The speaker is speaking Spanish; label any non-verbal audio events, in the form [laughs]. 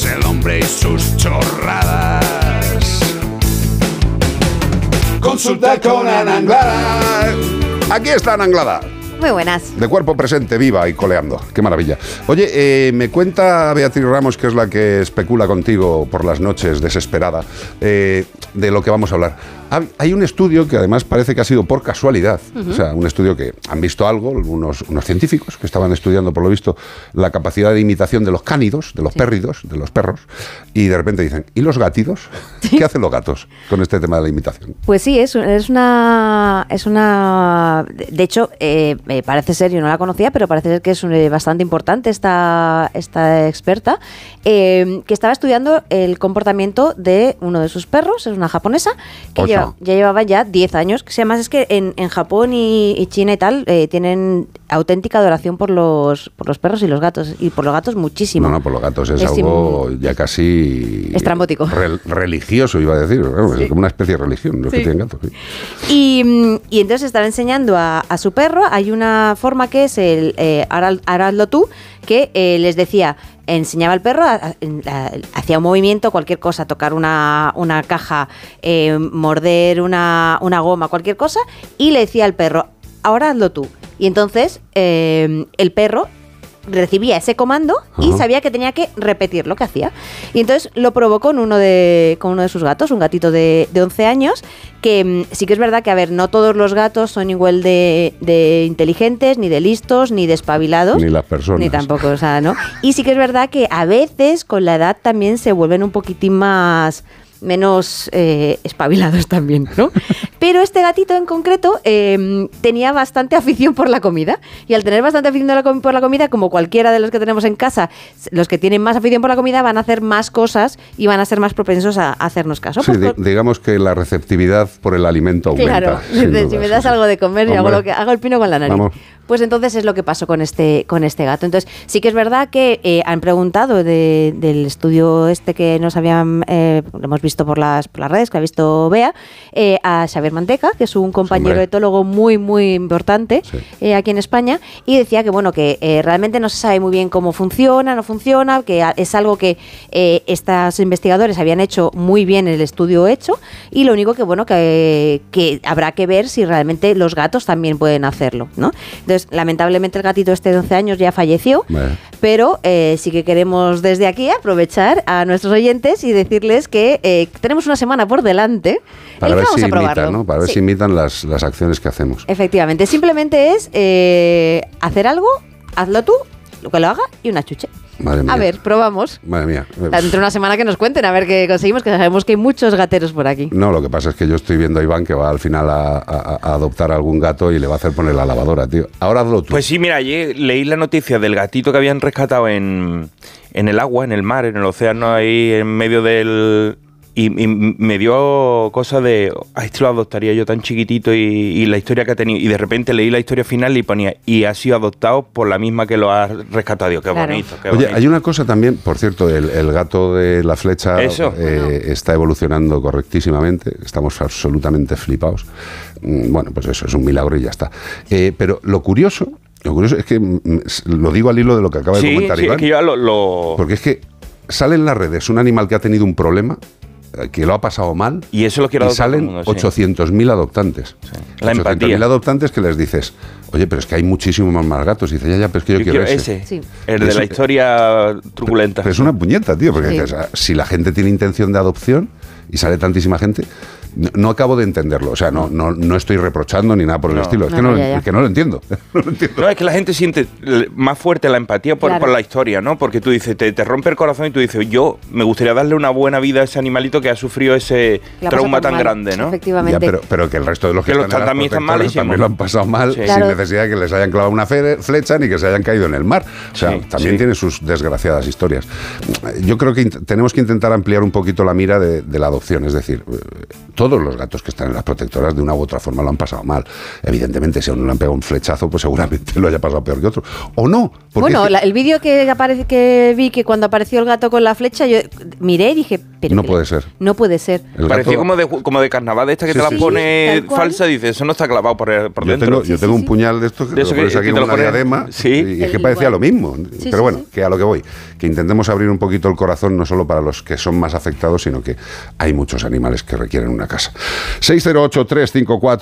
es el hombre y sus chorradas. Consulta con Ana Anglada. Aquí está Ana Anglada. Muy buenas. De cuerpo presente, viva y coleando. Qué maravilla. Oye, eh, me cuenta Beatriz Ramos, que es la que especula contigo por las noches, desesperada, eh, de lo que vamos a hablar. Ha- Hay un estudio que además parece que ha sido por casualidad, o sea, un estudio que han visto algo, unos, unos científicos que estaban estudiando, por lo visto, la capacidad de imitación de los cánidos, de los pérridos, de los perros, y de repente dicen, ¿y los gatidos? [laughs] ¿Qué hacen los gatos con este tema de la imitación? Pues sí, es, es una. Es una. De hecho, eh, eh, parece ser, yo no la conocía, pero parece ser que es eh, bastante importante esta, esta experta, eh, que estaba estudiando el comportamiento de uno de sus perros, es una japonesa, que lleva- ya llevaba ya 10 años. Que además es que en, en Japón y, y China y tal eh, tienen auténtica adoración por los, por los perros y los gatos, y por los gatos muchísimo. No, no, por los gatos es, Es algo ya casi... Estrambótico. rel- religioso, iba a decir. Bueno, Es como una especie de religión, los que tienen gatos. sí. Y, y entonces estaba enseñando a, a su perro, hay una forma que es el eh, ahora, ahora hazlo tú, que eh, les decía, enseñaba al perro, hacía un movimiento, cualquier cosa, tocar una, una caja, eh, morder una, una goma, cualquier cosa, y le decía al perro, ahora hazlo tú. Y entonces eh, el perro recibía ese comando y sabía que tenía que repetir lo que hacía. Y entonces lo probó con uno de, con uno de sus gatos, un gatito de, de 11 años, que mm, sí que es verdad que, a ver, no todos los gatos son igual de, de inteligentes, ni de listos, ni de espabilados. Ni las personas. Ni tampoco, o sea, ¿no? Y sí que es verdad que a veces con la edad también se vuelven un poquitín más menos eh, espabilados también, ¿no? Pero este gatito en concreto eh, tenía bastante afición por la comida y al tener bastante afición por la comida, como cualquiera de los que tenemos en casa, los que tienen más afición por la comida van a hacer más cosas y van a ser más propensos a, a hacernos caso. Sí, Pues digamos que la receptividad por el alimento aumenta. [laughs] Claro, duda, si me das sí. algo de comer, yo hago, lo que, hago el pino con la nariz. Vamos. Pues entonces es lo que pasó con este, con este gato. Entonces, sí que es verdad que eh, han preguntado de- del estudio este que nos habían, eh, lo hemos visto por las, por las redes, que ha visto Bea, eh, a Xavier Manteca, que es un compañero hombre. etólogo muy, muy importante Sí. eh, aquí en España, y decía que, bueno, que realmente no se sabe muy bien cómo funciona, no funciona, que es algo que estos investigadores habían hecho muy bien el estudio hecho, y lo único que, bueno, que, que habrá que ver si realmente los gatos también pueden hacerlo, ¿no? Entonces, lamentablemente el gatito este de 11 años ya falleció, pero eh, sí que queremos desde aquí aprovechar a nuestros oyentes y decirles que eh, tenemos una semana por delante Para ver vamos si a probarlo. imitan, ¿no? Para ver Sí. si imitan las, las acciones que hacemos. Efectivamente, simplemente es eh, hacer algo, hazlo tú, lo que lo haga y una chuche. Madre mía. A ver, probamos. Madre mía. Dentro de una semana que nos cuenten, a ver qué conseguimos, que sabemos que hay muchos gateros por aquí. No, lo que pasa es que yo estoy viendo a Iván que va al final a, a- a adoptar algún gato y le va a hacer poner la lavadora, tío. Ahora hazlo tú. Pues sí, mira, ayer leí la noticia del gatito que habían rescatado en, en el agua, en el mar, en el océano, ahí en medio del... Y, y me dio cosa de, ay, este lo adoptaría yo tan chiquitito y, y la historia que ha tenido. Y de repente leí la historia final y ponía, y ha sido adoptado por la misma que lo ha rescatado. Digo, qué Claro. bonito, qué Oye, bonito. hay una cosa también, por cierto, el, el gato de la flecha Eso. eh, está evolucionando correctísimamente, estamos absolutamente flipados. Mm, Bueno, pues eso es un milagro y ya está. Eh, pero lo curioso, lo curioso es que mm, s- lo digo al hilo de lo que acaba de comentar sí, es Iván, que yo lo... lo- porque es que sale en las redes un animal que ha tenido un problema, que lo ha pasado mal, y eso lo quiero y salen mundo, sí. 800.000 adoptantes. La empatía. 800.000 adoptantes que les dices, oye, pero es que hay muchísimos más, más gatos. Y dice, ya, ya, pero es que yo, Yo quiero, quiero ese. ese, Sí. el de la historia truculenta. Pero es una puñeta, tío, porque Sí. dices, ah, si la gente tiene intención de adopción y sale tantísima gente, no, no acabo de entenderlo. O sea, no, no, no estoy reprochando ni nada por el No. estilo. Es No, que, no, no, ya, ya. es que no lo entiendo. [laughs] No lo entiendo. No, es que la gente siente más fuerte la empatía por, Claro. por la historia, ¿no? Porque tú dices, te, te rompe el corazón y tú dices, yo me gustaría darle una buena vida a ese animalito que ha sufrido ese la trauma tan mal. grande, ¿no? Efectivamente. Ya, pero, pero que el resto de los que, Que los están también están malísimos. también lo han pasado mal Sí. sin Claro. necesidad de que les hayan clavado una flecha ni que se hayan caído en el mar. O sea, Sí, también sí. tiene sus desgraciadas historias. Yo creo que tenemos que intentar ampliar un poquito la mira de, de la adopción. Es decir, todos los gatos que están en las protectoras de una u otra forma lo han pasado mal. Evidentemente, si a uno le han pegado un flechazo, pues seguramente [laughs] lo haya pasado peor que otro. O no. Bueno, la- el vídeo que aparece que vi que cuando apareció el gato con la flecha, yo miré y dije, pero No puede ser. No puede ser. el Parecía gato- como de, como de carnaval de esta que Sí, te la sí, pone falsa y dices, eso no está clavado por, el- por Yo dentro. tengo, yo tengo un puñal de estos que De te eso lo pones que- aquí que te con lo una pones- diadema sí. y es que parecía igual. lo mismo. Sí, Pero sí, bueno, sí. que a lo que voy, que intentemos abrir un poquito el corazón no solo para los que son más afectados, sino que hay muchos animales que requieren una casa. 608 354